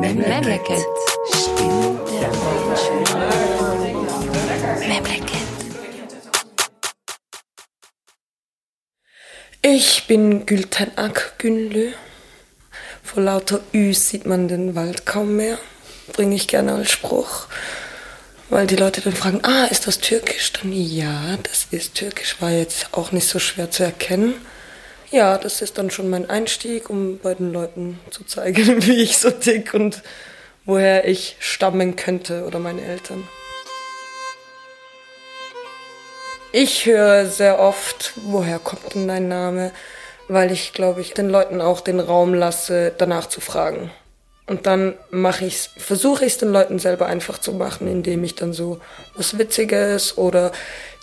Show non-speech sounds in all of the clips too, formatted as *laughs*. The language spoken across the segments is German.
Memleket. Ich bin Gülten Ak Günlü. Vor lauter Ü sieht man den Wald kaum mehr. Bringe ich gerne als Spruch. Weil die Leute dann fragen, ah, ist das türkisch? Dann ja, das ist türkisch. War jetzt auch nicht so schwer zu erkennen. Ja, das ist dann schon mein Einstieg, um bei den Leuten zu zeigen, *laughs* wie ich so tick und woher ich stammen könnte oder meine Eltern. Ich höre sehr oft, woher kommt denn dein Name? Weil ich, glaube ich, den Leuten auch den Raum lasse, danach zu fragen. Und dann mache ich's, versuche ich es den Leuten selber einfach zu machen, indem ich dann so was Witziges oder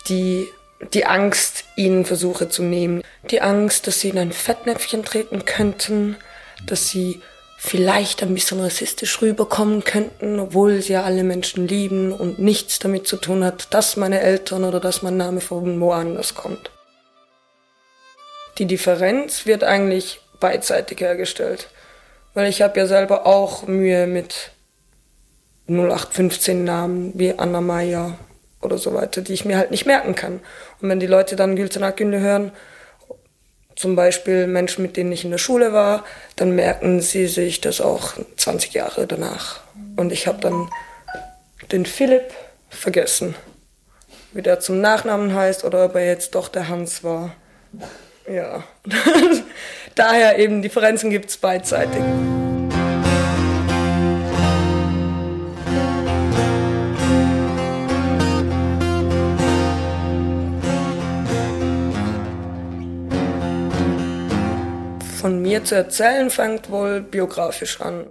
die, die Angst ihnen versuche zu nehmen. Die Angst, dass sie in ein Fettnäpfchen treten könnten, dass sie vielleicht ein bisschen rassistisch rüberkommen könnten, obwohl sie ja alle Menschen lieben und nichts damit zu tun hat, dass meine Eltern oder dass mein Name von woanders kommt. Die Differenz wird eigentlich beidseitig hergestellt. Weil ich habe ja selber auch Mühe mit 0815 Namen wie Anna Maya oder so weiter, die ich mir halt nicht merken kann. Und wenn die Leute dann Günde hören, zum Beispiel Menschen, mit denen ich in der Schule war, dann merken sie sich das auch 20 Jahre danach. Und ich habe dann den Philipp vergessen, wie der zum Nachnamen heißt oder ob er jetzt doch der Hans war. Ja, *laughs* daher eben Differenzen gibt es beidseitig. Von mir zu erzählen fängt wohl biografisch an.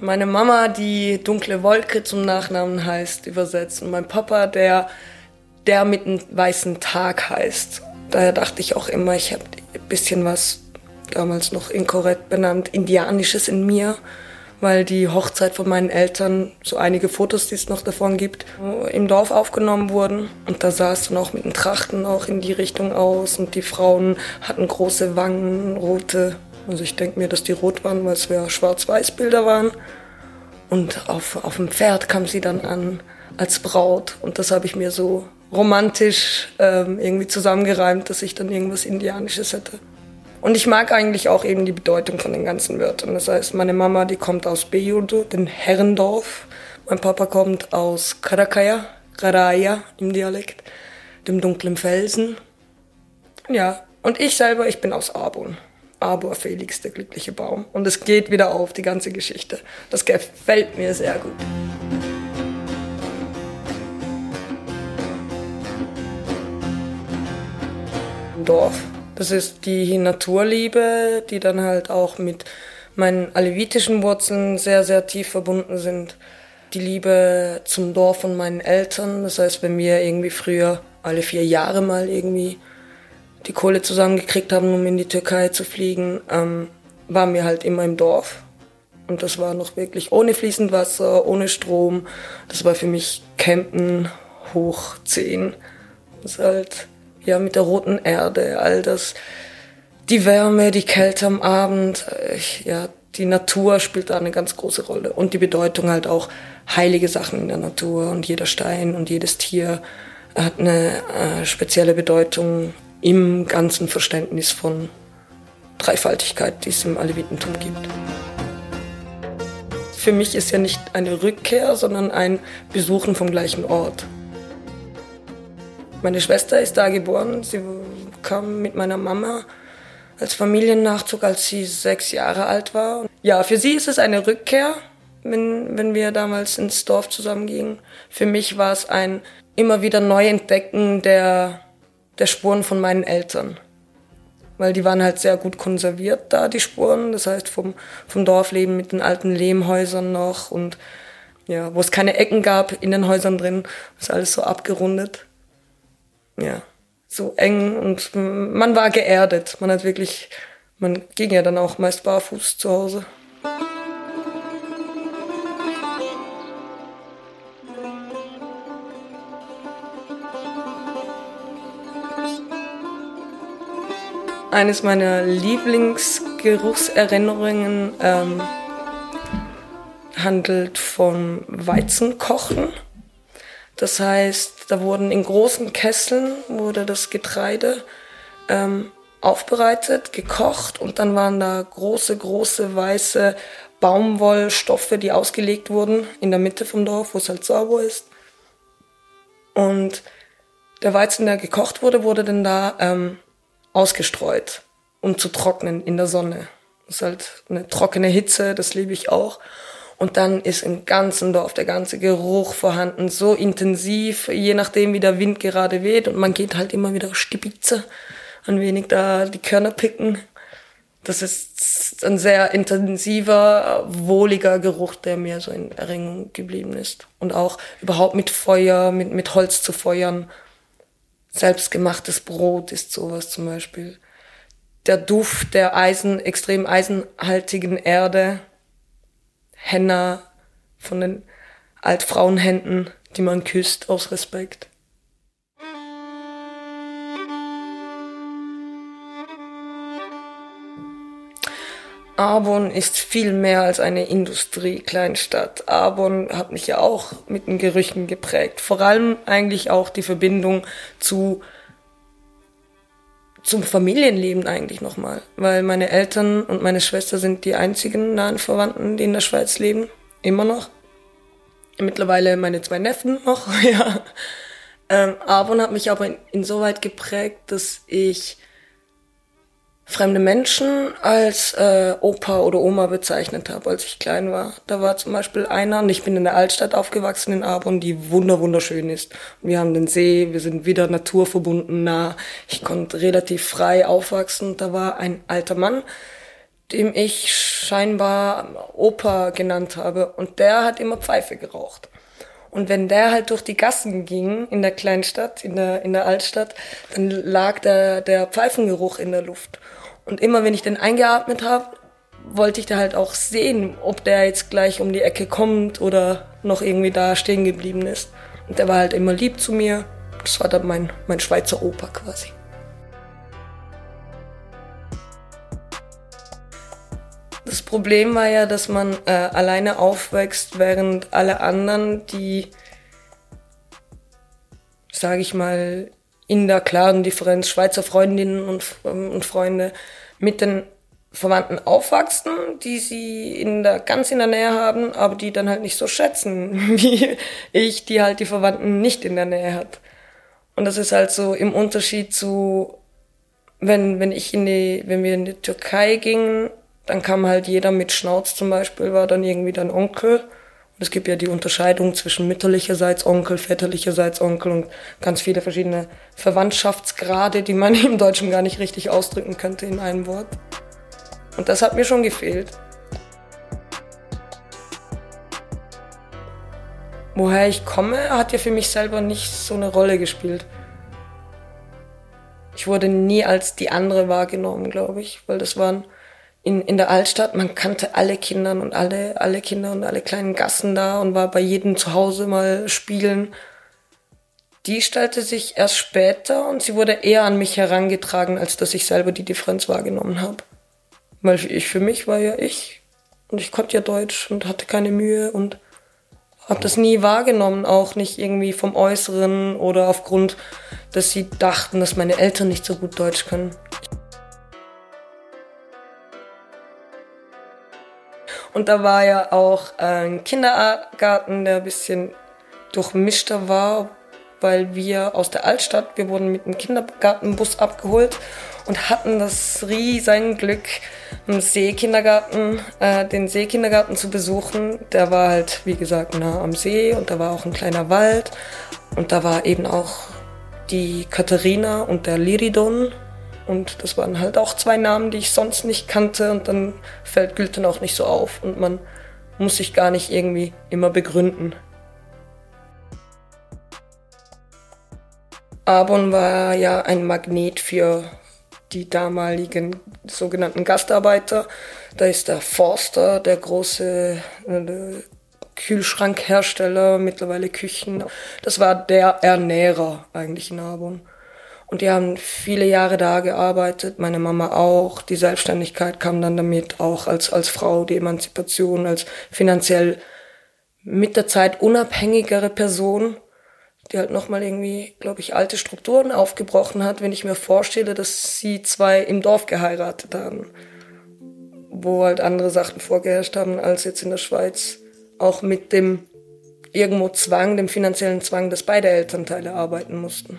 Meine Mama, die dunkle Wolke zum Nachnamen heißt, übersetzt. Und mein Papa, der der mit einem weißen Tag heißt. Daher dachte ich auch immer, ich habe ein bisschen was damals noch inkorrekt benannt, Indianisches in mir, weil die Hochzeit von meinen Eltern, so einige Fotos, die es noch davon gibt, im Dorf aufgenommen wurden. Und da sah es dann auch mit den Trachten auch in die Richtung aus und die Frauen hatten große Wangen, rote. Also ich denke mir, dass die rot waren, weil es ja Schwarz-Weiß-Bilder waren. Und auf, auf dem Pferd kam sie dann an als Braut. Und das habe ich mir so romantisch ähm, irgendwie zusammengereimt, dass ich dann irgendwas Indianisches hätte. Und ich mag eigentlich auch eben die Bedeutung von den ganzen Wörtern. Das heißt, meine Mama, die kommt aus Bejudo, dem Herrendorf. Mein Papa kommt aus Karakaya, Karaya im Dialekt, dem dunklen Felsen. Ja, und ich selber, ich bin aus Arbon. Arbor Felix, der glückliche Baum. Und es geht wieder auf, die ganze Geschichte. Das gefällt mir sehr gut. Dorf. Das ist die Naturliebe, die dann halt auch mit meinen alevitischen Wurzeln sehr, sehr tief verbunden sind. Die Liebe zum Dorf von meinen Eltern. Das heißt, wenn wir irgendwie früher alle vier Jahre mal irgendwie die Kohle zusammengekriegt haben, um in die Türkei zu fliegen, ähm, waren wir halt immer im Dorf. Und das war noch wirklich ohne fließend Wasser, ohne Strom. Das war für mich Campen hoch 10. Das ist halt ja, mit der roten Erde, all das, die Wärme, die Kälte am Abend, ich, ja, die Natur spielt da eine ganz große Rolle und die Bedeutung halt auch heilige Sachen in der Natur und jeder Stein und jedes Tier hat eine äh, spezielle Bedeutung im ganzen Verständnis von Dreifaltigkeit, die es im Alevitentum gibt. Für mich ist ja nicht eine Rückkehr, sondern ein Besuchen vom gleichen Ort. Meine Schwester ist da geboren. Sie kam mit meiner Mama als Familiennachzug, als sie sechs Jahre alt war. Ja, für sie ist es eine Rückkehr, wenn, wenn wir damals ins Dorf zusammengingen. Für mich war es ein immer wieder Neuentdecken der, der Spuren von meinen Eltern. Weil die waren halt sehr gut konserviert da, die Spuren. Das heißt, vom, vom Dorfleben mit den alten Lehmhäusern noch und ja, wo es keine Ecken gab in den Häusern drin, ist alles so abgerundet ja, so eng und man war geerdet. Man hat wirklich, man ging ja dann auch meist barfuß zu Hause. Eines meiner Lieblingsgeruchserinnerungen ähm, handelt von Weizenkochen. Das heißt, da wurden in großen Kesseln wurde das Getreide ähm, aufbereitet, gekocht und dann waren da große, große weiße Baumwollstoffe, die ausgelegt wurden in der Mitte vom Dorf, wo es halt sauber ist. Und der Weizen, der gekocht wurde, wurde dann da ähm, ausgestreut, um zu trocknen in der Sonne. Das ist halt eine trockene Hitze, das liebe ich auch. Und dann ist im ganzen Dorf der ganze Geruch vorhanden, so intensiv, je nachdem wie der Wind gerade weht. Und man geht halt immer wieder stibitze, ein wenig da die Körner picken. Das ist ein sehr intensiver, wohliger Geruch, der mir so in Erinnerung geblieben ist. Und auch überhaupt mit Feuer, mit, mit Holz zu feuern. Selbstgemachtes Brot ist sowas zum Beispiel. Der Duft der Eisen, extrem eisenhaltigen Erde, Henna von den Altfrauenhänden, die man küsst aus Respekt. Arbon ist viel mehr als eine Industriekleinstadt. Arbon hat mich ja auch mit den Gerüchen geprägt. Vor allem eigentlich auch die Verbindung zu zum Familienleben eigentlich nochmal, weil meine Eltern und meine Schwester sind die einzigen nahen Verwandten, die in der Schweiz leben, immer noch. Mittlerweile meine zwei Neffen noch, *laughs* ja. Ähm, Arbon hat mich aber in, insoweit geprägt, dass ich fremde Menschen als äh, Opa oder Oma bezeichnet habe, als ich klein war. Da war zum Beispiel einer, und ich bin in der Altstadt aufgewachsen in Arbon, die wunder wunderschön ist. Wir haben den See, wir sind wieder naturverbunden nah. Ich konnte relativ frei aufwachsen. Da war ein alter Mann, dem ich scheinbar Opa genannt habe, und der hat immer Pfeife geraucht. Und wenn der halt durch die Gassen ging in der Kleinstadt, in der, in der Altstadt, dann lag der, der Pfeifengeruch in der Luft. Und immer wenn ich den eingeatmet habe, wollte ich da halt auch sehen, ob der jetzt gleich um die Ecke kommt oder noch irgendwie da stehen geblieben ist. Und der war halt immer lieb zu mir. Das war dann mein, mein Schweizer Opa quasi. Das Problem war ja, dass man äh, alleine aufwächst, während alle anderen, die, sage ich mal, in der klaren Differenz Schweizer Freundinnen und, ähm, und Freunde mit den Verwandten aufwachsen, die sie in der, ganz in der Nähe haben, aber die dann halt nicht so schätzen, *laughs* wie ich, die halt die Verwandten nicht in der Nähe hat. Und das ist halt so im Unterschied zu, wenn, wenn ich in die, wenn wir in die Türkei gingen, dann kam halt jeder mit Schnauz zum Beispiel, war dann irgendwie dein Onkel es gibt ja die Unterscheidung zwischen mütterlicherseits Onkel, väterlicherseits Onkel und ganz viele verschiedene Verwandtschaftsgrade, die man *laughs* im Deutschen gar nicht richtig ausdrücken könnte in einem Wort. Und das hat mir schon gefehlt. Woher ich komme, hat ja für mich selber nicht so eine Rolle gespielt. Ich wurde nie als die andere wahrgenommen, glaube ich, weil das waren in, in der Altstadt, man kannte alle Kinder und alle, alle Kinder und alle kleinen Gassen da und war bei jedem zu Hause mal spielen. Die stellte sich erst später und sie wurde eher an mich herangetragen, als dass ich selber die Differenz wahrgenommen habe. Weil ich für mich war ja ich und ich konnte ja Deutsch und hatte keine Mühe und habe das nie wahrgenommen, auch nicht irgendwie vom Äußeren oder aufgrund, dass sie dachten, dass meine Eltern nicht so gut Deutsch können. Und da war ja auch ein Kindergarten, der ein bisschen durchmischter war, weil wir aus der Altstadt, wir wurden mit dem Kindergartenbus abgeholt und hatten das riesen Glück, im Seekindergarten, äh, den Seekindergarten zu besuchen. Der war halt, wie gesagt, nah am See und da war auch ein kleiner Wald und da war eben auch die Katharina und der Liridon und das waren halt auch zwei Namen, die ich sonst nicht kannte und dann fällt Gülten auch nicht so auf und man muss sich gar nicht irgendwie immer begründen. Arbon war ja ein Magnet für die damaligen sogenannten Gastarbeiter. Da ist der Forster, der große äh, Kühlschrankhersteller, mittlerweile Küchen. Das war der Ernährer eigentlich in Arbon. Und die haben viele Jahre da gearbeitet, meine Mama auch. Die Selbstständigkeit kam dann damit, auch als, als Frau, die Emanzipation, als finanziell mit der Zeit unabhängigere Person, die halt nochmal irgendwie, glaube ich, alte Strukturen aufgebrochen hat, wenn ich mir vorstelle, dass sie zwei im Dorf geheiratet haben, wo halt andere Sachen vorgeherrscht haben als jetzt in der Schweiz, auch mit dem irgendwo Zwang, dem finanziellen Zwang, dass beide Elternteile arbeiten mussten.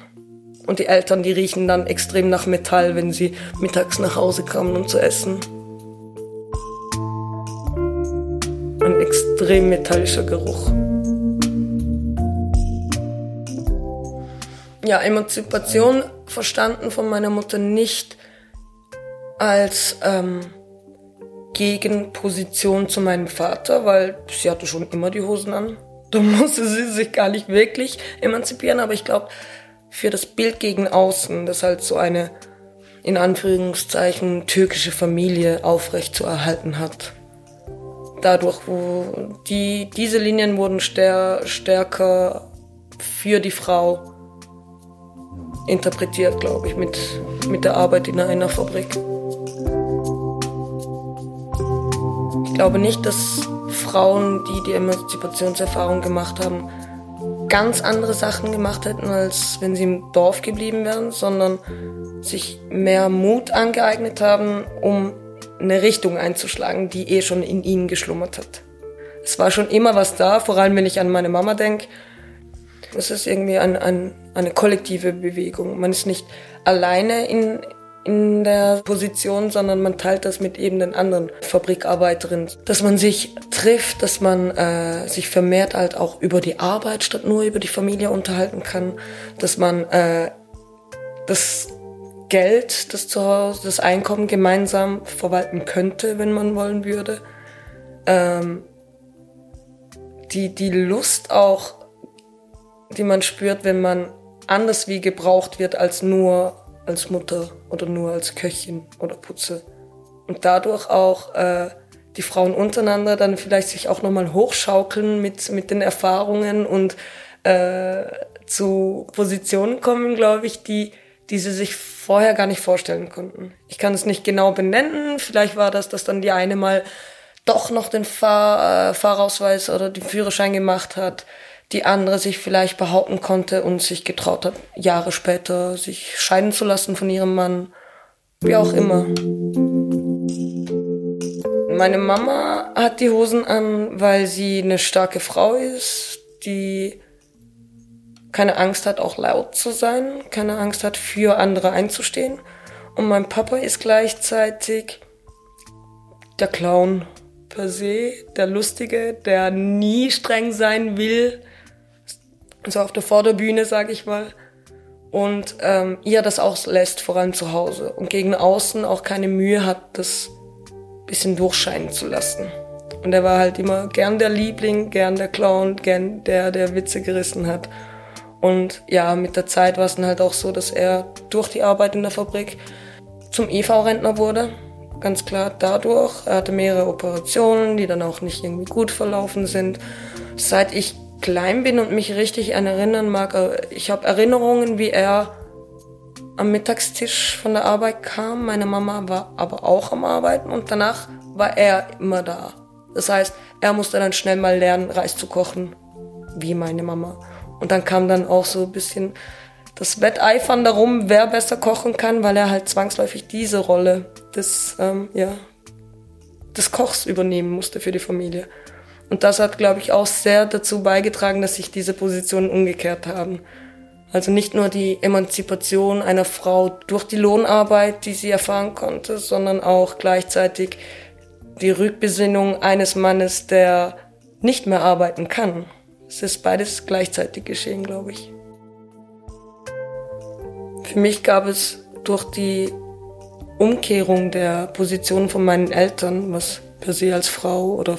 Und die Eltern, die riechen dann extrem nach Metall, wenn sie mittags nach Hause kamen, um zu essen. Ein extrem metallischer Geruch. Ja, Emanzipation verstanden von meiner Mutter nicht als ähm, Gegenposition zu meinem Vater, weil sie hatte schon immer die Hosen an. Da *laughs* musste sie sich gar nicht wirklich emanzipieren, aber ich glaube, für das Bild gegen außen, das halt so eine in Anführungszeichen türkische Familie aufrecht zu erhalten hat. Dadurch, wo die, diese Linien wurden stär, stärker für die Frau interpretiert, glaube ich, mit, mit der Arbeit in einer Fabrik. Ich glaube nicht, dass Frauen, die die Emanzipationserfahrung gemacht haben, ganz andere Sachen gemacht hätten, als wenn sie im Dorf geblieben wären, sondern sich mehr Mut angeeignet haben, um eine Richtung einzuschlagen, die eh schon in ihnen geschlummert hat. Es war schon immer was da, vor allem wenn ich an meine Mama denke. Es ist irgendwie ein, ein, eine kollektive Bewegung. Man ist nicht alleine in, in der Position, sondern man teilt das mit eben den anderen Fabrikarbeiterinnen. Dass man sich trifft, dass man äh, sich vermehrt halt auch über die Arbeit statt nur über die Familie unterhalten kann, dass man äh, das Geld, das zu Hause, das Einkommen gemeinsam verwalten könnte, wenn man wollen würde. Ähm, die, die Lust auch, die man spürt, wenn man anders wie gebraucht wird als nur als Mutter oder nur als Köchin oder Putze. Und dadurch auch äh, die Frauen untereinander dann vielleicht sich auch nochmal hochschaukeln mit, mit den Erfahrungen und äh, zu Positionen kommen, glaube ich, die, die sie sich vorher gar nicht vorstellen konnten. Ich kann es nicht genau benennen. Vielleicht war das, dass dann die eine mal doch noch den Fahr äh, Fahrausweis oder den Führerschein gemacht hat die andere sich vielleicht behaupten konnte und sich getraut hat, Jahre später sich scheiden zu lassen von ihrem Mann. Wie auch immer. Meine Mama hat die Hosen an, weil sie eine starke Frau ist, die keine Angst hat, auch laut zu sein, keine Angst hat, für andere einzustehen. Und mein Papa ist gleichzeitig der Clown per se, der Lustige, der nie streng sein will, so auf der Vorderbühne, sag ich mal. Und ähm, ihr das auch lässt, vor allem zu Hause. Und gegen außen auch keine Mühe hat, das bisschen durchscheinen zu lassen. Und er war halt immer gern der Liebling, gern der Clown, gern der, der Witze gerissen hat. Und ja, mit der Zeit war es dann halt auch so, dass er durch die Arbeit in der Fabrik zum EV-Rentner wurde. Ganz klar dadurch. Er hatte mehrere Operationen, die dann auch nicht irgendwie gut verlaufen sind. Seit ich klein bin und mich richtig an erinnern mag, äh, ich habe Erinnerungen, wie er am Mittagstisch von der Arbeit kam. Meine Mama war aber auch am Arbeiten und danach war er immer da. Das heißt, er musste dann schnell mal lernen, Reis zu kochen, wie meine Mama. Und dann kam dann auch so ein bisschen das Wetteifern darum, wer besser kochen kann, weil er halt zwangsläufig diese Rolle des, ähm, ja, des Kochs übernehmen musste für die Familie. Und das hat, glaube ich, auch sehr dazu beigetragen, dass sich diese Positionen umgekehrt haben. Also nicht nur die Emanzipation einer Frau durch die Lohnarbeit, die sie erfahren konnte, sondern auch gleichzeitig die Rückbesinnung eines Mannes, der nicht mehr arbeiten kann. Es ist beides gleichzeitig geschehen, glaube ich. Für mich gab es durch die Umkehrung der Position von meinen Eltern, was per se als Frau oder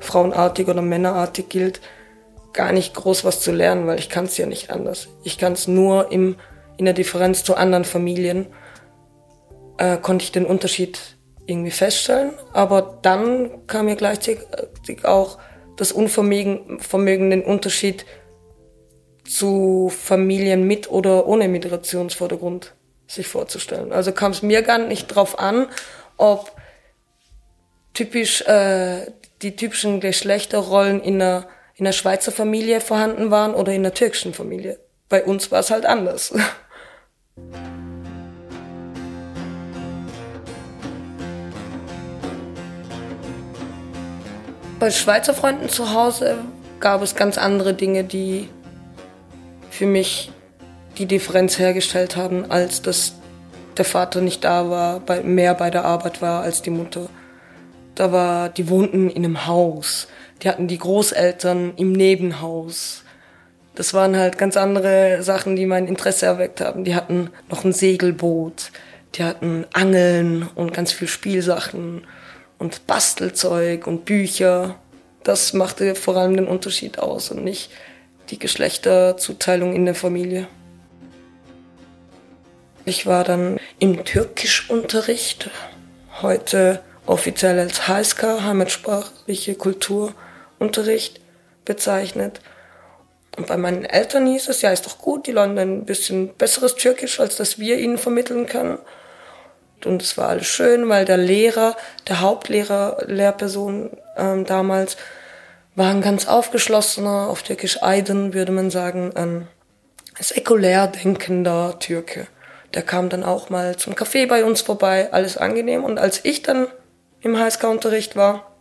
frauenartig oder männerartig gilt, gar nicht groß was zu lernen, weil ich kann es ja nicht anders. Ich kann es nur im, in der Differenz zu anderen Familien, äh, konnte ich den Unterschied irgendwie feststellen. Aber dann kam mir gleichzeitig auch das Unvermögen, Vermögen, den Unterschied zu Familien mit oder ohne Migrationsvordergrund sich vorzustellen. Also kam es mir gar nicht drauf an, ob typisch äh, die typischen Geschlechterrollen in einer, in einer Schweizer Familie vorhanden waren oder in einer türkischen Familie. Bei uns war es halt anders. *laughs* Bei Schweizer Freunden zu Hause gab es ganz andere Dinge, die für mich die Differenz hergestellt haben, als dass der Vater nicht da war, mehr bei der Arbeit war als die Mutter. Da war, die wohnten in einem Haus. Die hatten die Großeltern im Nebenhaus. Das waren halt ganz andere Sachen, die mein Interesse erweckt haben. Die hatten noch ein Segelboot. Die hatten Angeln und ganz viel Spielsachen und Bastelzeug und Bücher. Das machte vor allem den Unterschied aus und nicht die Geschlechterzuteilung in der Familie. Ich war dann im Türkischunterricht, heute offiziell als HSK, heimatsprachliche Kulturunterricht bezeichnet. Und bei meinen Eltern hieß es, ja, ist doch gut, die lernen ein bisschen besseres Türkisch, als das wir ihnen vermitteln können. Und es war alles schön, weil der Lehrer, der Hauptlehrer, Lehrperson ähm, damals, war ein ganz aufgeschlossener, auf Türkisch Aydın würde man sagen, ein säkulär denkender Türke. Der kam dann auch mal zum Café bei uns vorbei, alles angenehm. Und als ich dann im HSK-Unterricht war,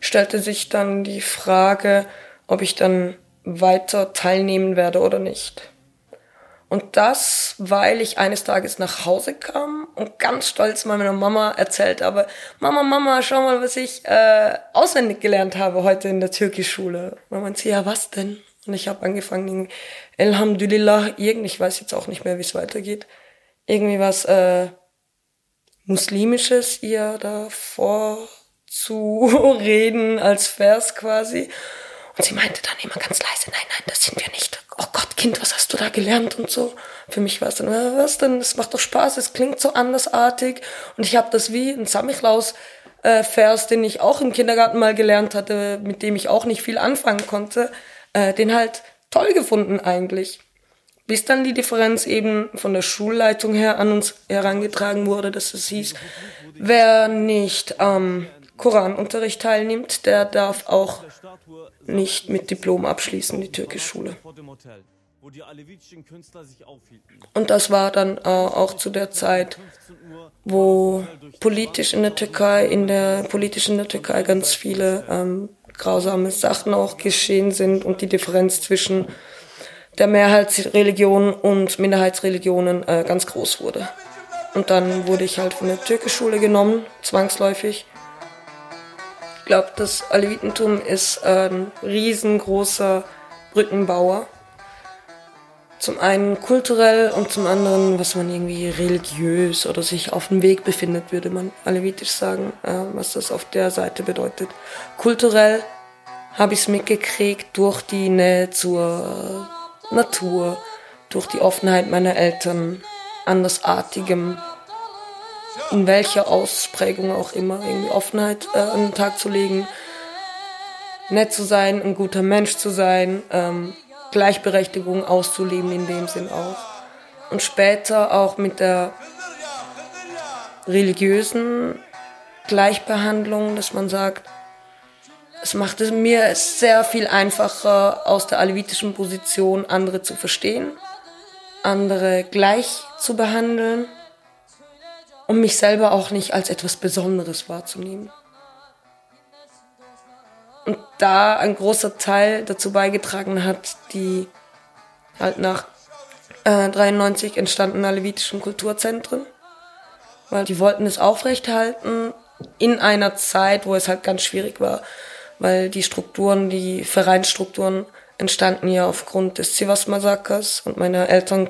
stellte sich dann die Frage, ob ich dann weiter teilnehmen werde oder nicht. Und das, weil ich eines Tages nach Hause kam und ganz stolz mal meiner Mama erzählt habe, Mama, Mama, schau mal, was ich äh, auswendig gelernt habe heute in der Türkischschule. Und meinte sie, ja, was denn? Und ich habe angefangen, Elhamdülillah, irgendwie, ich weiß jetzt auch nicht mehr, wie es weitergeht, irgendwie was äh, Muslimisches ihr da vorzureden als Vers quasi. Und sie meinte dann immer ganz leise, nein, nein, das sind wir nicht. Oh Gott, Kind, was hast du da gelernt und so. Für mich war es dann, was denn, es macht doch Spaß, es klingt so andersartig. Und ich habe das wie ein Samichlaus äh, den ich auch im Kindergarten mal gelernt hatte, mit dem ich auch nicht viel anfangen konnte, äh, den halt toll gefunden eigentlich. Bis dann die Differenz eben von der Schulleitung her an uns herangetragen wurde, dass es hieß, wer nicht ähm, Koranunterricht teilnimmt, der darf auch nicht mit Diplom abschließen, die türkische Schule. Und das war dann äh, auch zu der Zeit, wo politisch in der Türkei, in der politisch in der Türkei ganz viele ähm, grausame Sachen auch geschehen sind und die Differenz zwischen der Mehrheitsreligion und Minderheitsreligionen äh, ganz groß wurde. Und dann wurde ich halt von der Türkischschule genommen, zwangsläufig ich glaube, das Alevitentum ist ein riesengroßer Brückenbauer. Zum einen kulturell und zum anderen, was man irgendwie religiös oder sich auf dem Weg befindet, würde man alevitisch sagen, äh, was das auf der Seite bedeutet. Kulturell habe ich es mitgekriegt durch die Nähe zur Natur, durch die Offenheit meiner Eltern, andersartigem in welcher Ausprägung auch immer, irgendwie Offenheit äh, an den Tag zu legen, nett zu sein, ein guter Mensch zu sein, ähm, Gleichberechtigung auszuleben in dem Sinn auch. Und später auch mit der religiösen Gleichbehandlung, dass man sagt, es macht es mir sehr viel einfacher, aus der alevitischen Position andere zu verstehen, andere gleich zu behandeln um mich selber auch nicht als etwas Besonderes wahrzunehmen. Und da ein großer Teil dazu beigetragen hat, die halt nach äh, 93 entstandenen alevitischen Kulturzentren, weil die wollten es aufrechthalten in einer Zeit, wo es halt ganz schwierig war, weil die Strukturen, die Vereinsstrukturen entstanden ja aufgrund des Sivas-Massakers und meine Eltern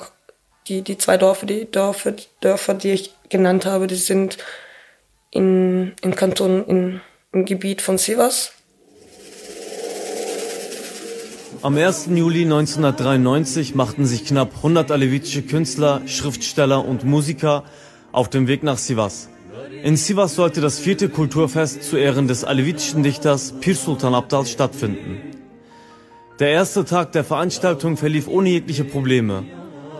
die, die zwei Dörfer, die Dörfer, Dörfer, die ich genannt habe, die sind in, im Kanton, in, im Gebiet von Sivas. Am 1. Juli 1993 machten sich knapp 100 alevitische Künstler, Schriftsteller und Musiker auf den Weg nach Sivas. In Sivas sollte das vierte Kulturfest zu Ehren des alevitischen Dichters Pir Sultan Abdal stattfinden. Der erste Tag der Veranstaltung verlief ohne jegliche Probleme.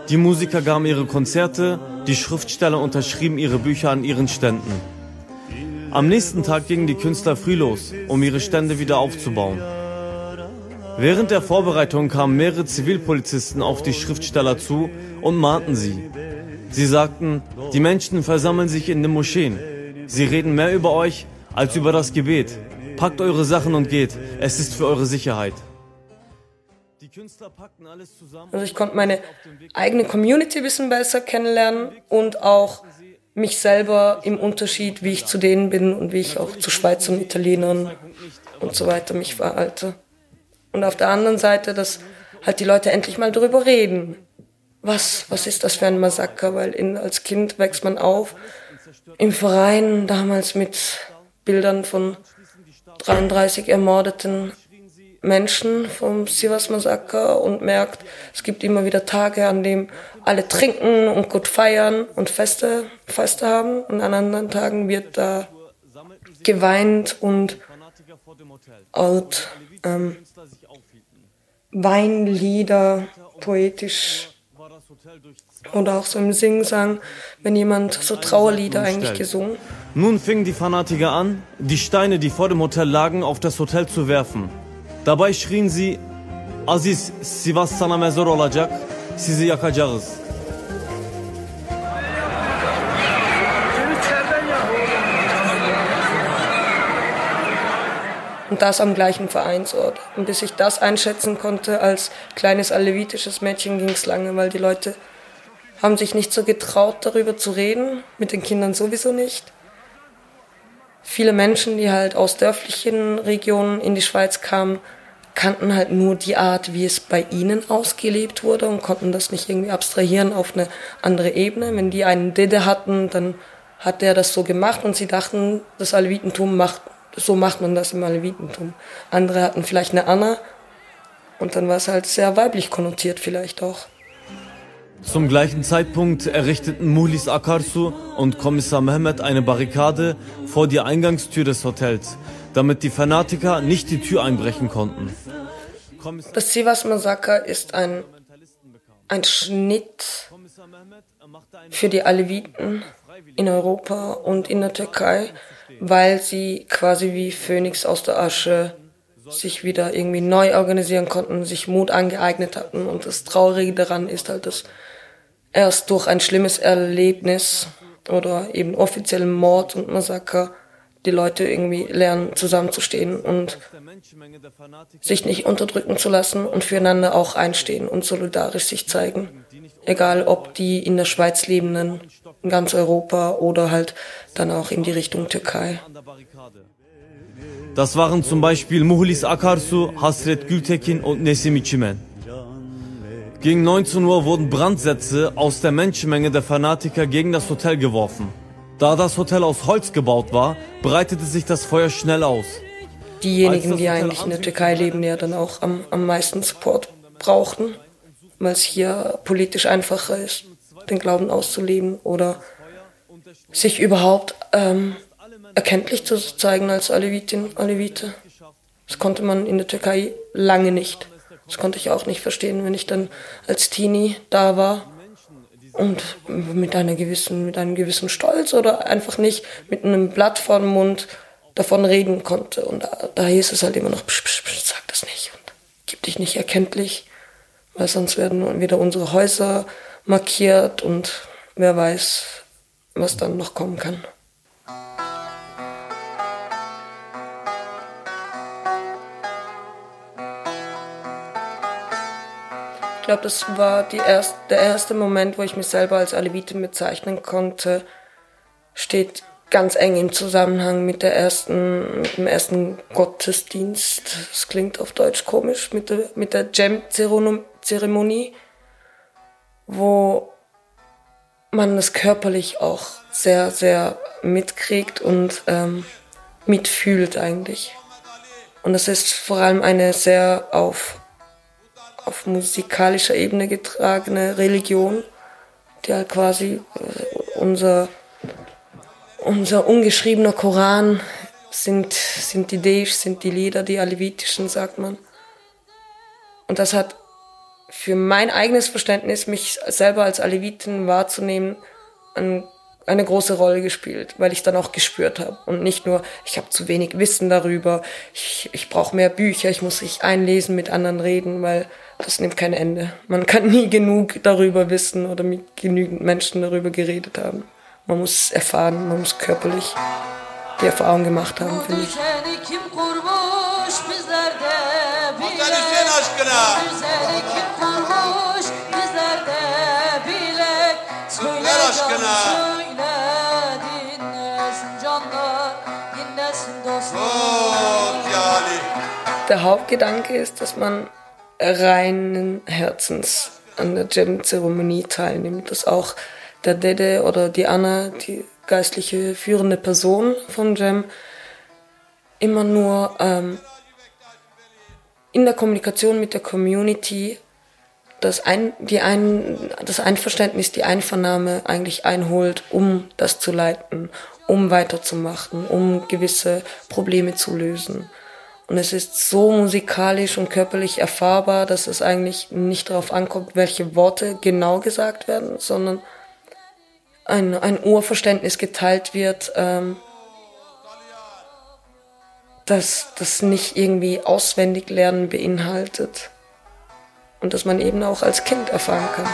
Die Musiker gaben ihre Konzerte, die Schriftsteller unterschrieben ihre Bücher an ihren Ständen. Am nächsten Tag gingen die Künstler früh los, um ihre Stände wieder aufzubauen. Während der Vorbereitung kamen mehrere Zivilpolizisten auf die Schriftsteller zu und mahnten sie. Sie sagten, die Menschen versammeln sich in den Moscheen. Sie reden mehr über euch als über das Gebet. Packt eure Sachen und geht. Es ist für eure Sicherheit. Also ich konnte meine eigene Community ein bisschen besser kennenlernen und auch mich selber im Unterschied, wie ich zu denen bin und wie ich auch zu Schweizern, Italienern und so weiter mich verhalte. Und auf der anderen Seite, dass halt die Leute endlich mal darüber reden. Was, was ist das für ein Massaker? Weil in, als Kind wächst man auf im Verein, damals mit Bildern von 33 ermordeten Menschen vom Sivas Massaker und merkt, es gibt immer wieder Tage, an denen alle trinken und gut feiern und Feste, Feste haben. Und an anderen Tagen wird da geweint und alt ähm, Weinlieder, poetisch oder auch so im Singsang, wenn jemand so Trauerlieder eigentlich gesungen. Nun fingen die Fanatiker an, die Steine, die vor dem Hotel lagen, auf das Hotel zu werfen. Dabei schrien sie, Aziz, Sivas sana mezar olacak, sizi yakacağız. Und das am gleichen Vereinsort. Und bis ich das einschätzen konnte als kleines alevitisches Mädchen, ging es lange, weil die Leute haben sich nicht so getraut, darüber zu reden, mit den Kindern sowieso nicht. Viele Menschen, die halt aus dörflichen Regionen in die Schweiz kamen, kannten halt nur die Art, wie es bei ihnen ausgelebt wurde und konnten das nicht irgendwie abstrahieren auf eine andere Ebene. Wenn die einen Dede hatten, dann hat der das so gemacht und sie dachten, das Alevitentum macht so macht man das im Alevitentum. Andere hatten vielleicht eine Anna und dann war es halt sehr weiblich konnotiert vielleicht auch. Zum gleichen Zeitpunkt errichteten Muhlis Akarsu und Kommissar Mehmet eine Barrikade vor die Eingangstür des Hotels, damit die Fanatiker nicht die Tür einbrechen konnten. Das Sivas-Massaker ist ein, ein Schnitt für die Aleviten in Europa und in der Türkei weil sie quasi wie Phönix aus der Asche sich wieder irgendwie neu organisieren konnten, sich Mut angeeignet hatten. Und das Traurige daran ist halt, dass erst durch ein schlimmes Erlebnis oder eben offiziellen Mord und Massaker die Leute irgendwie lernen, zusammenzustehen und sich nicht unterdrücken zu lassen und füreinander auch einstehen und solidarisch sich zeigen. Egal ob die in der Schweiz lebenden, in ganz Europa oder halt dann auch in die Richtung Türkei. Das waren zum Beispiel Muhlis Akarsu, Hasret Gültekin und Nesim İçimen. Gegen 19 Uhr wurden Brandsätze aus der Menschenmenge der Fanatiker gegen das Hotel geworfen. Da das Hotel aus Holz gebaut war, breitete sich das Feuer schnell aus. Diejenigen, die eigentlich in der Türkei leben, ja dann auch am, am meisten Support brauchten, weil es hier politisch einfacher ist, den Glauben auszuleben oder sich überhaupt ähm, erkenntlich zu zeigen als Alevitin, Alevite. Das konnte man in der Türkei lange nicht. Das konnte ich auch nicht verstehen, wenn ich dann als Teenie da war und mit einer gewissen, mit einem gewissen Stolz oder einfach nicht mit einem Blatt vor dem Mund davon reden konnte. Und da, da hieß es halt immer noch, psch, psch, psch, sag das nicht und gib dich nicht erkenntlich, weil sonst werden wieder unsere Häuser markiert und wer weiß, was dann noch kommen kann. Ich glaube, das war erst, der erste Moment, wo ich mich selber als Alevite bezeichnen konnte, steht ganz eng im Zusammenhang mit der ersten, mit dem ersten Gottesdienst. Das klingt auf Deutsch komisch, mit der, mit der Jam-Zeremonie, wo man das körperlich auch sehr, sehr mitkriegt und ähm, mitfühlt eigentlich. Und es ist vor allem eine sehr auf auf musikalischer Ebene getragene Religion, die halt quasi äh, unser, unser ungeschriebener Koran sind, sind die Deish, sind die Lieder, die alevitischen, sagt man. Und das hat für mein eigenes Verständnis, mich selber als Aleviten wahrzunehmen, einen eine große Rolle gespielt, weil ich dann auch gespürt habe. Und nicht nur, ich habe zu wenig Wissen darüber, ich, ich brauche mehr Bücher, ich muss sich einlesen, mit anderen reden, weil das nimmt kein Ende. Man kann nie genug darüber wissen oder mit genügend Menschen darüber geredet haben. Man muss es erfahren, man muss körperlich die Erfahrung gemacht haben, finde ich. Der Hauptgedanke ist, dass man reinen Herzens an der Jam-Zeremonie teilnimmt, dass auch der Dede oder die Anna, die geistliche führende Person vom Jam, immer nur ähm, in der Kommunikation mit der Community das, ein, die ein, das Einverständnis, die Einvernahme eigentlich einholt, um das zu leiten, um weiterzumachen, um gewisse Probleme zu lösen. Und es ist so musikalisch und körperlich erfahrbar, dass es eigentlich nicht darauf ankommt, welche Worte genau gesagt werden, sondern ein, ein Urverständnis geteilt wird, ähm, dass das nicht irgendwie auswendig lernen beinhaltet und dass man eben auch als Kind erfahren kann.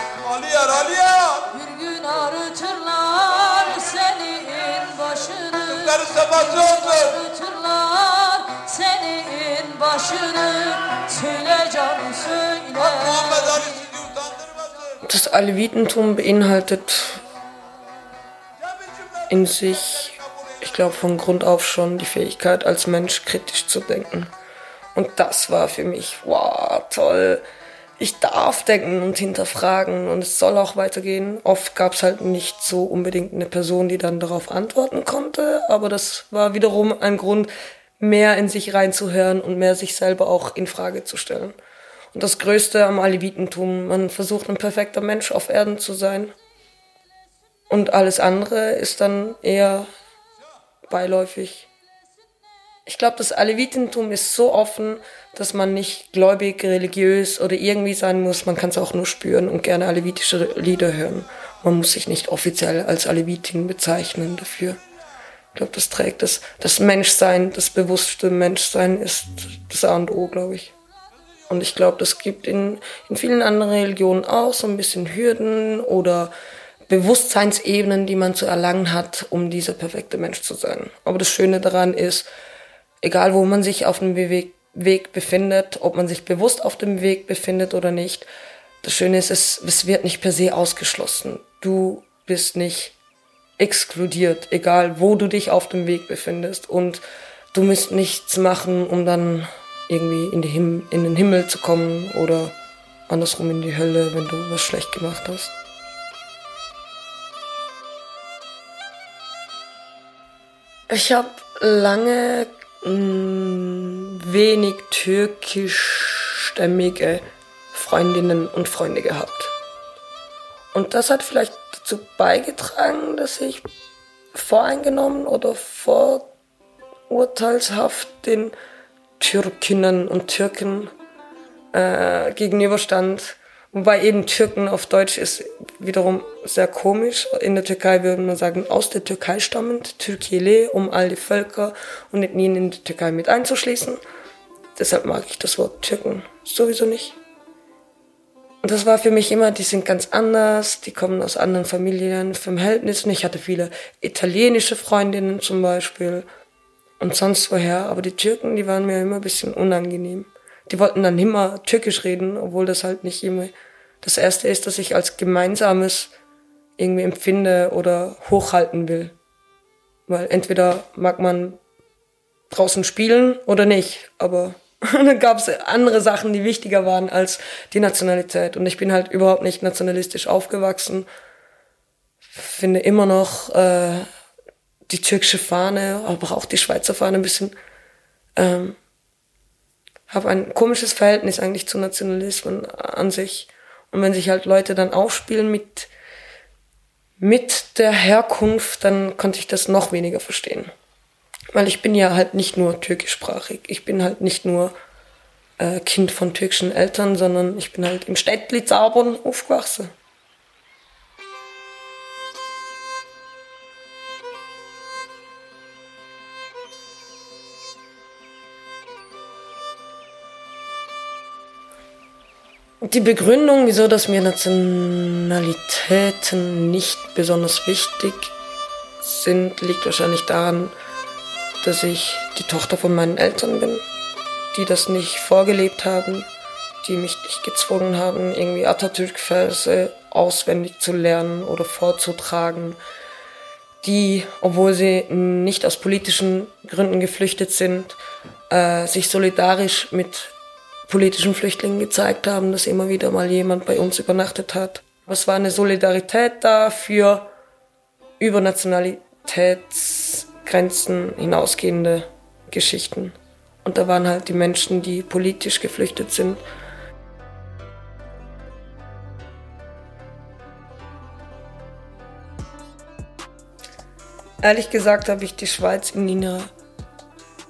Das Alevitentum beinhaltet in sich, ich glaube von Grund auf schon, die Fähigkeit als Mensch kritisch zu denken. Und das war für mich, wow, toll. Ich darf denken und hinterfragen und es soll auch weitergehen. Oft gab es halt nicht so unbedingt eine Person, die dann darauf antworten konnte, aber das war wiederum ein Grund, mehr in sich reinzuhören und mehr sich selber auch in Frage zu stellen. Und das Größte am Alevitentum, man versucht ein perfekter Mensch auf Erden zu sein. Und alles andere ist dann eher beiläufig. Ich glaube, das Alevitentum ist so offen, dass man nicht gläubig, religiös oder irgendwie sein muss. Man kann es auch nur spüren und gerne alevitische Lieder hören. Man muss sich nicht offiziell als Alevitin bezeichnen dafür. Ich glaube, das trägt das, das Menschsein, das bewusste Menschsein ist das A und O, glaube ich. Und ich glaube, das gibt in, in vielen anderen Religionen auch so ein bisschen Hürden oder Bewusstseinsebenen, die man zu erlangen hat, um dieser perfekte Mensch zu sein. Aber das Schöne daran ist, egal wo man sich auf dem Weg, Weg befindet, ob man sich bewusst auf dem Weg befindet oder nicht, das Schöne ist, es, es wird nicht per se ausgeschlossen. Du bist nicht exkludiert, egal wo du dich auf dem Weg befindest. Und du musst nichts machen, um dann irgendwie in, Him in den Himmel zu kommen oder andersrum in die Hölle, wenn du was schlecht gemacht hast. Ich habe lange wenig türkischstämmige Freundinnen und Freunde gehabt. Und das hat vielleicht dazu beigetragen, dass ich voreingenommen oder vorurteilshaft den Türkinnen und Türken äh, gegenüberstand. Wobei eben Türken auf Deutsch ist wiederum sehr komisch. In der Türkei würde man sagen, aus der Türkei stammend, Türkele, um all die Völker und Ethnien in der Türkei mit einzuschließen. Deshalb mag ich das Wort Türken sowieso nicht. Und das war für mich immer, die sind ganz anders, die kommen aus anderen Familien, Verhältnissen. Ich hatte viele italienische Freundinnen zum Beispiel und sonst woher. Aber die Türken, die waren mir immer ein bisschen unangenehm. Die wollten dann immer Türkisch reden, obwohl das halt nicht immer das Erste ist, dass ich als Gemeinsames irgendwie empfinde oder hochhalten will. Weil entweder mag man draußen spielen oder nicht, aber *laughs* dann gab es andere Sachen, die wichtiger waren als die Nationalität. Und ich bin halt überhaupt nicht nationalistisch aufgewachsen. Finde immer noch äh, die türkische Fahne, aber auch die Schweizer Fahne ein bisschen. Ähm, habe ein komisches Verhältnis eigentlich zu Nationalismen an sich. Und wenn sich halt Leute dann aufspielen mit, mit der Herkunft, dann konnte ich das noch weniger verstehen. Weil ich bin ja halt nicht nur türkischsprachig. Ich bin halt nicht nur äh, Kind von türkischen Eltern, sondern ich bin halt im Städtli Zabon aufgewachsen. Die Begründung, wieso dass mir Nationalitäten nicht besonders wichtig sind, liegt wahrscheinlich daran, dass ich die Tochter von meinen Eltern bin, die das nicht vorgelebt haben, die mich nicht gezwungen haben, irgendwie Atatürk-Verse auswendig zu lernen oder vorzutragen, die, obwohl sie nicht aus politischen Gründen geflüchtet sind, äh, sich solidarisch mit politischen Flüchtlingen gezeigt haben, dass immer wieder mal jemand bei uns übernachtet hat. Es war eine Solidarität da für über Nationalitätsgrenzen hinausgehende Geschichten. Und da waren halt die Menschen, die politisch geflüchtet sind, Ehrlich gesagt habe ich die Schweiz in einer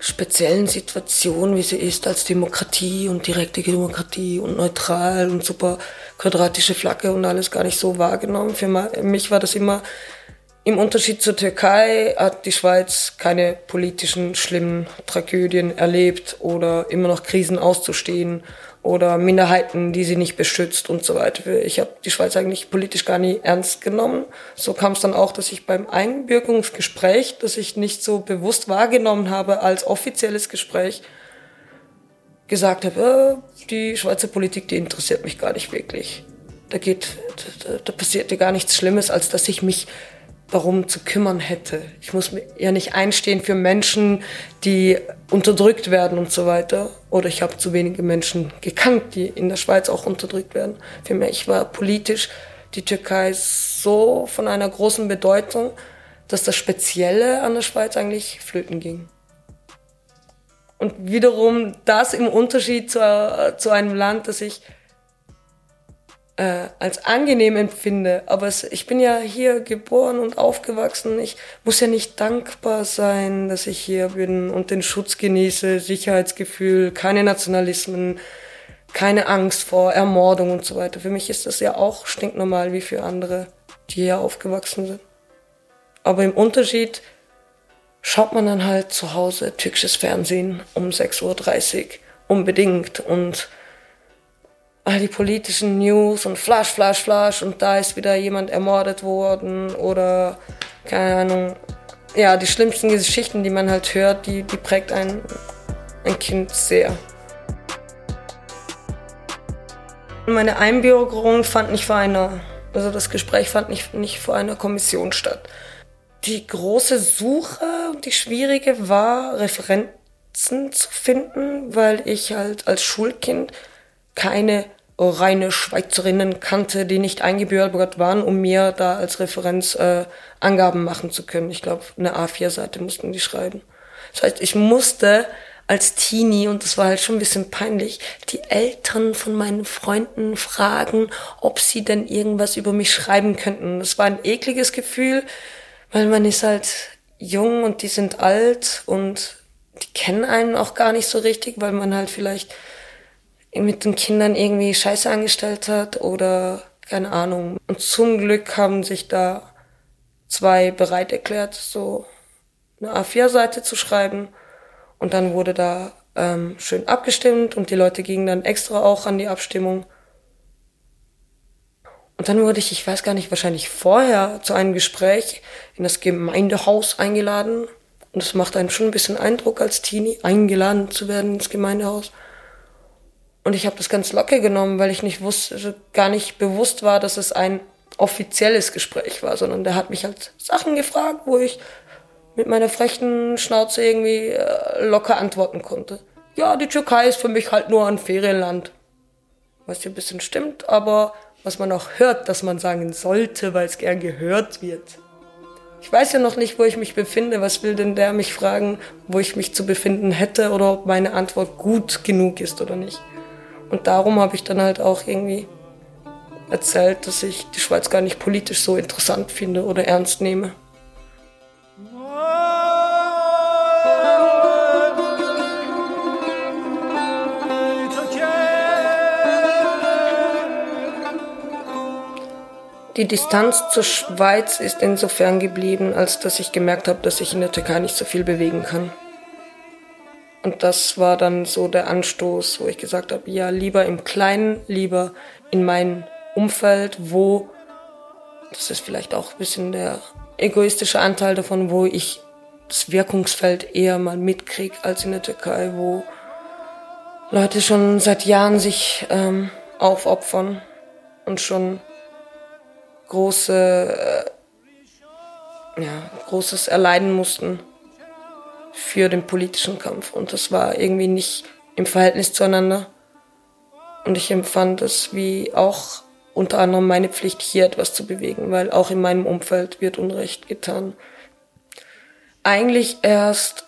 speziellen Situation, wie sie ist, als Demokratie und direkte Demokratie und neutral und super quadratische Flagge und alles gar nicht so wahrgenommen. Für mich war das immer im Unterschied zur Türkei hat die Schweiz keine politischen schlimmen Tragödien erlebt oder immer noch Krisen auszustehen oder Minderheiten, die sie nicht beschützt und so weiter. Ich habe die Schweiz eigentlich politisch gar nie ernst genommen. So kam es dann auch, dass ich beim Einbürgerungsgespräch, das ich nicht so bewusst wahrgenommen habe als offizielles Gespräch, gesagt habe, äh, die Schweizer Politik, die interessiert mich gar nicht wirklich. Da geht, da, da passiert dir gar nichts Schlimmes, als dass ich mich darum zu kümmern hätte. Ich muss mir ja nicht einstehen für Menschen, die unterdrückt werden und so weiter. Oder ich habe zu wenige Menschen gekannt, die in der Schweiz auch unterdrückt werden. Für mich war politisch die Türkei so von einer großen Bedeutung, dass das Spezielle an der Schweiz eigentlich flöten ging. Und wiederum das im Unterschied zu, zu einem Land, das ich äh, als angenehm empfinde. Aber es, ich bin ja hier geboren und aufgewachsen. Ich muss ja nicht dankbar sein, dass ich hier bin und den Schutz genieße, Sicherheitsgefühl, keine Nationalismen, keine Angst vor Ermordung und so weiter. Für mich ist das ja auch stinknormal wie für andere, die hier aufgewachsen sind. Aber im Unterschied schaut man dann halt zu Hause türkisches Fernsehen um 6.30 Uhr unbedingt und all die politischen News und Flash, Flash, Flash und da ist wieder jemand ermordet worden oder keine Ahnung. Ja, die schlimmsten Geschichten, die man halt hört, die, die prägt ein, ein Kind sehr. Meine Einbürgerung fand nicht vor einer, also das Gespräch fand nicht, nicht vor einer Kommission statt. Die große Suche und die schwierige war, Referenzen zu finden, weil ich halt als Schulkind keine reine Schweizerinnen kannte, die nicht eingebürgert waren, um mir da als Referenz äh, Angaben machen zu können. Ich glaube, eine A4-Seite mussten die schreiben. Das heißt, ich musste als Teenie, und das war halt schon ein bisschen peinlich, die Eltern von meinen Freunden fragen, ob sie denn irgendwas über mich schreiben könnten. Das war ein ekliges Gefühl, weil man ist halt jung und die sind alt und die kennen einen auch gar nicht so richtig, weil man halt vielleicht mit den Kindern irgendwie Scheiße angestellt hat oder keine Ahnung. Und zum Glück haben sich da zwei bereit erklärt, so eine A4-Seite zu schreiben. Und dann wurde da ähm, schön abgestimmt und die Leute gingen dann extra auch an die Abstimmung. Und dann wurde ich, ich weiß gar nicht, wahrscheinlich vorher zu einem Gespräch in das Gemeindehaus eingeladen. Und es macht einen schon ein bisschen Eindruck als Teenie, eingeladen zu werden ins Gemeindehaus. Und ich habe das ganz locker genommen, weil ich nicht wusste, also gar nicht bewusst war, dass es ein offizielles Gespräch war, sondern der hat mich halt Sachen gefragt, wo ich mit meiner frechen Schnauze irgendwie äh, locker antworten konnte. Ja, die Türkei ist für mich halt nur ein Ferienland. Was hier ein bisschen stimmt, aber was man auch hört, dass man sagen sollte, weil es gern gehört wird. Ich weiß ja noch nicht, wo ich mich befinde. Was will denn der mich fragen, wo ich mich zu befinden hätte oder ob meine Antwort gut genug ist oder nicht? Und darum habe ich dann halt auch irgendwie erzählt, dass ich die Schweiz gar nicht politisch so interessant finde oder ernst nehme. Die Distanz zur Schweiz ist insofern geblieben, als dass ich gemerkt habe, dass ich in der Türkei nicht so viel bewegen kann. Und das war dann so der Anstoß, wo ich gesagt habe, ja, lieber im Kleinen, lieber in meinem Umfeld, wo, das ist vielleicht auch ein bisschen der egoistische Anteil davon, wo ich das Wirkungsfeld eher mal mitkriege als in der Türkei, wo Leute schon seit Jahren sich ähm, aufopfern und schon große, äh, ja, großes erleiden mussten für den politischen Kampf. Und das war irgendwie nicht im Verhältnis zueinander. Und ich empfand es wie auch unter anderem meine Pflicht, hier etwas zu bewegen, weil auch in meinem Umfeld wird Unrecht getan. Eigentlich erst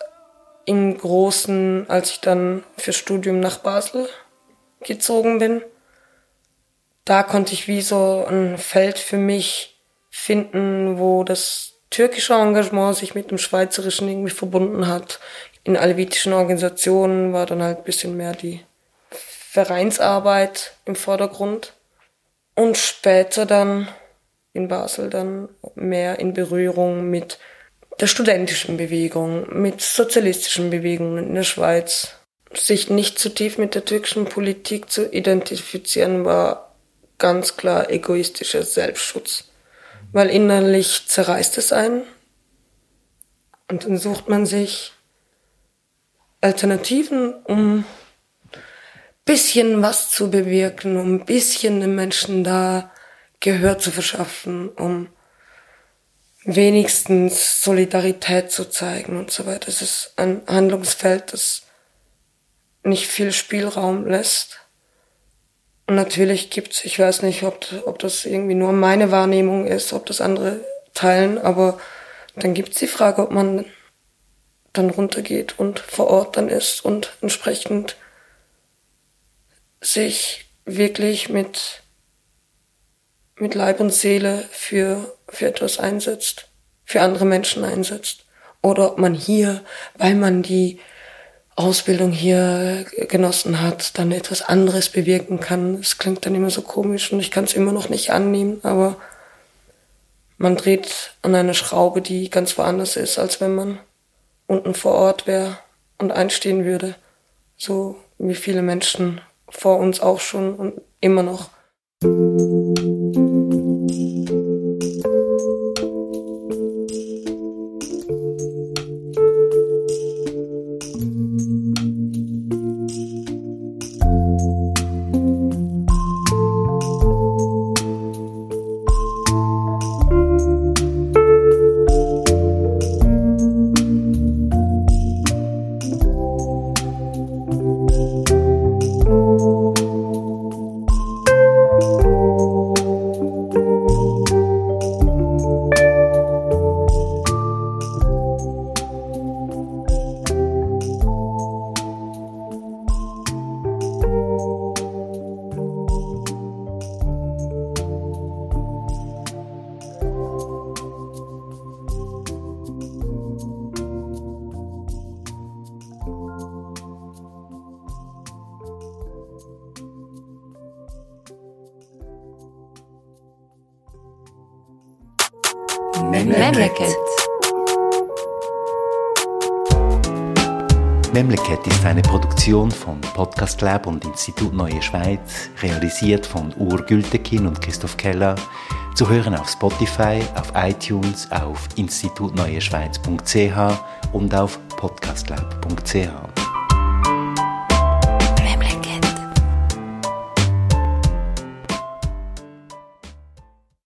im Großen, als ich dann fürs Studium nach Basel gezogen bin. Da konnte ich wie so ein Feld für mich finden, wo das türkische Engagement sich mit dem schweizerischen irgendwie verbunden hat. In alevitischen Organisationen war dann halt ein bisschen mehr die Vereinsarbeit im Vordergrund. Und später dann in Basel dann mehr in Berührung mit der studentischen Bewegung, mit sozialistischen Bewegungen in der Schweiz. Sich nicht zu tief mit der türkischen Politik zu identifizieren, war ganz klar egoistischer Selbstschutz. Weil innerlich zerreißt es einen und dann sucht man sich Alternativen, um bisschen was zu bewirken, um ein bisschen den Menschen da Gehör zu verschaffen, um wenigstens Solidarität zu zeigen und so weiter. Es ist ein Handlungsfeld, das nicht viel Spielraum lässt. Natürlich gibt's, ich weiß nicht, ob, ob das irgendwie nur meine Wahrnehmung ist, ob das andere teilen, aber dann gibt's die Frage, ob man dann runtergeht und vor Ort dann ist und entsprechend sich wirklich mit mit Leib und Seele für, für etwas einsetzt, für andere Menschen einsetzt. Oder ob man hier, weil man die Ausbildung hier genossen hat, dann etwas anderes bewirken kann. Es klingt dann immer so komisch und ich kann es immer noch nicht annehmen, aber man dreht an einer Schraube, die ganz woanders ist, als wenn man unten vor Ort wäre und einstehen würde. So wie viele Menschen vor uns auch schon und immer noch. Produktion von Podcast Lab und Institut Neue Schweiz, realisiert von Ur Gültekin und Christoph Keller, zu hören auf Spotify, auf iTunes, auf institutneueschweiz.ch und auf podcastlab.ch.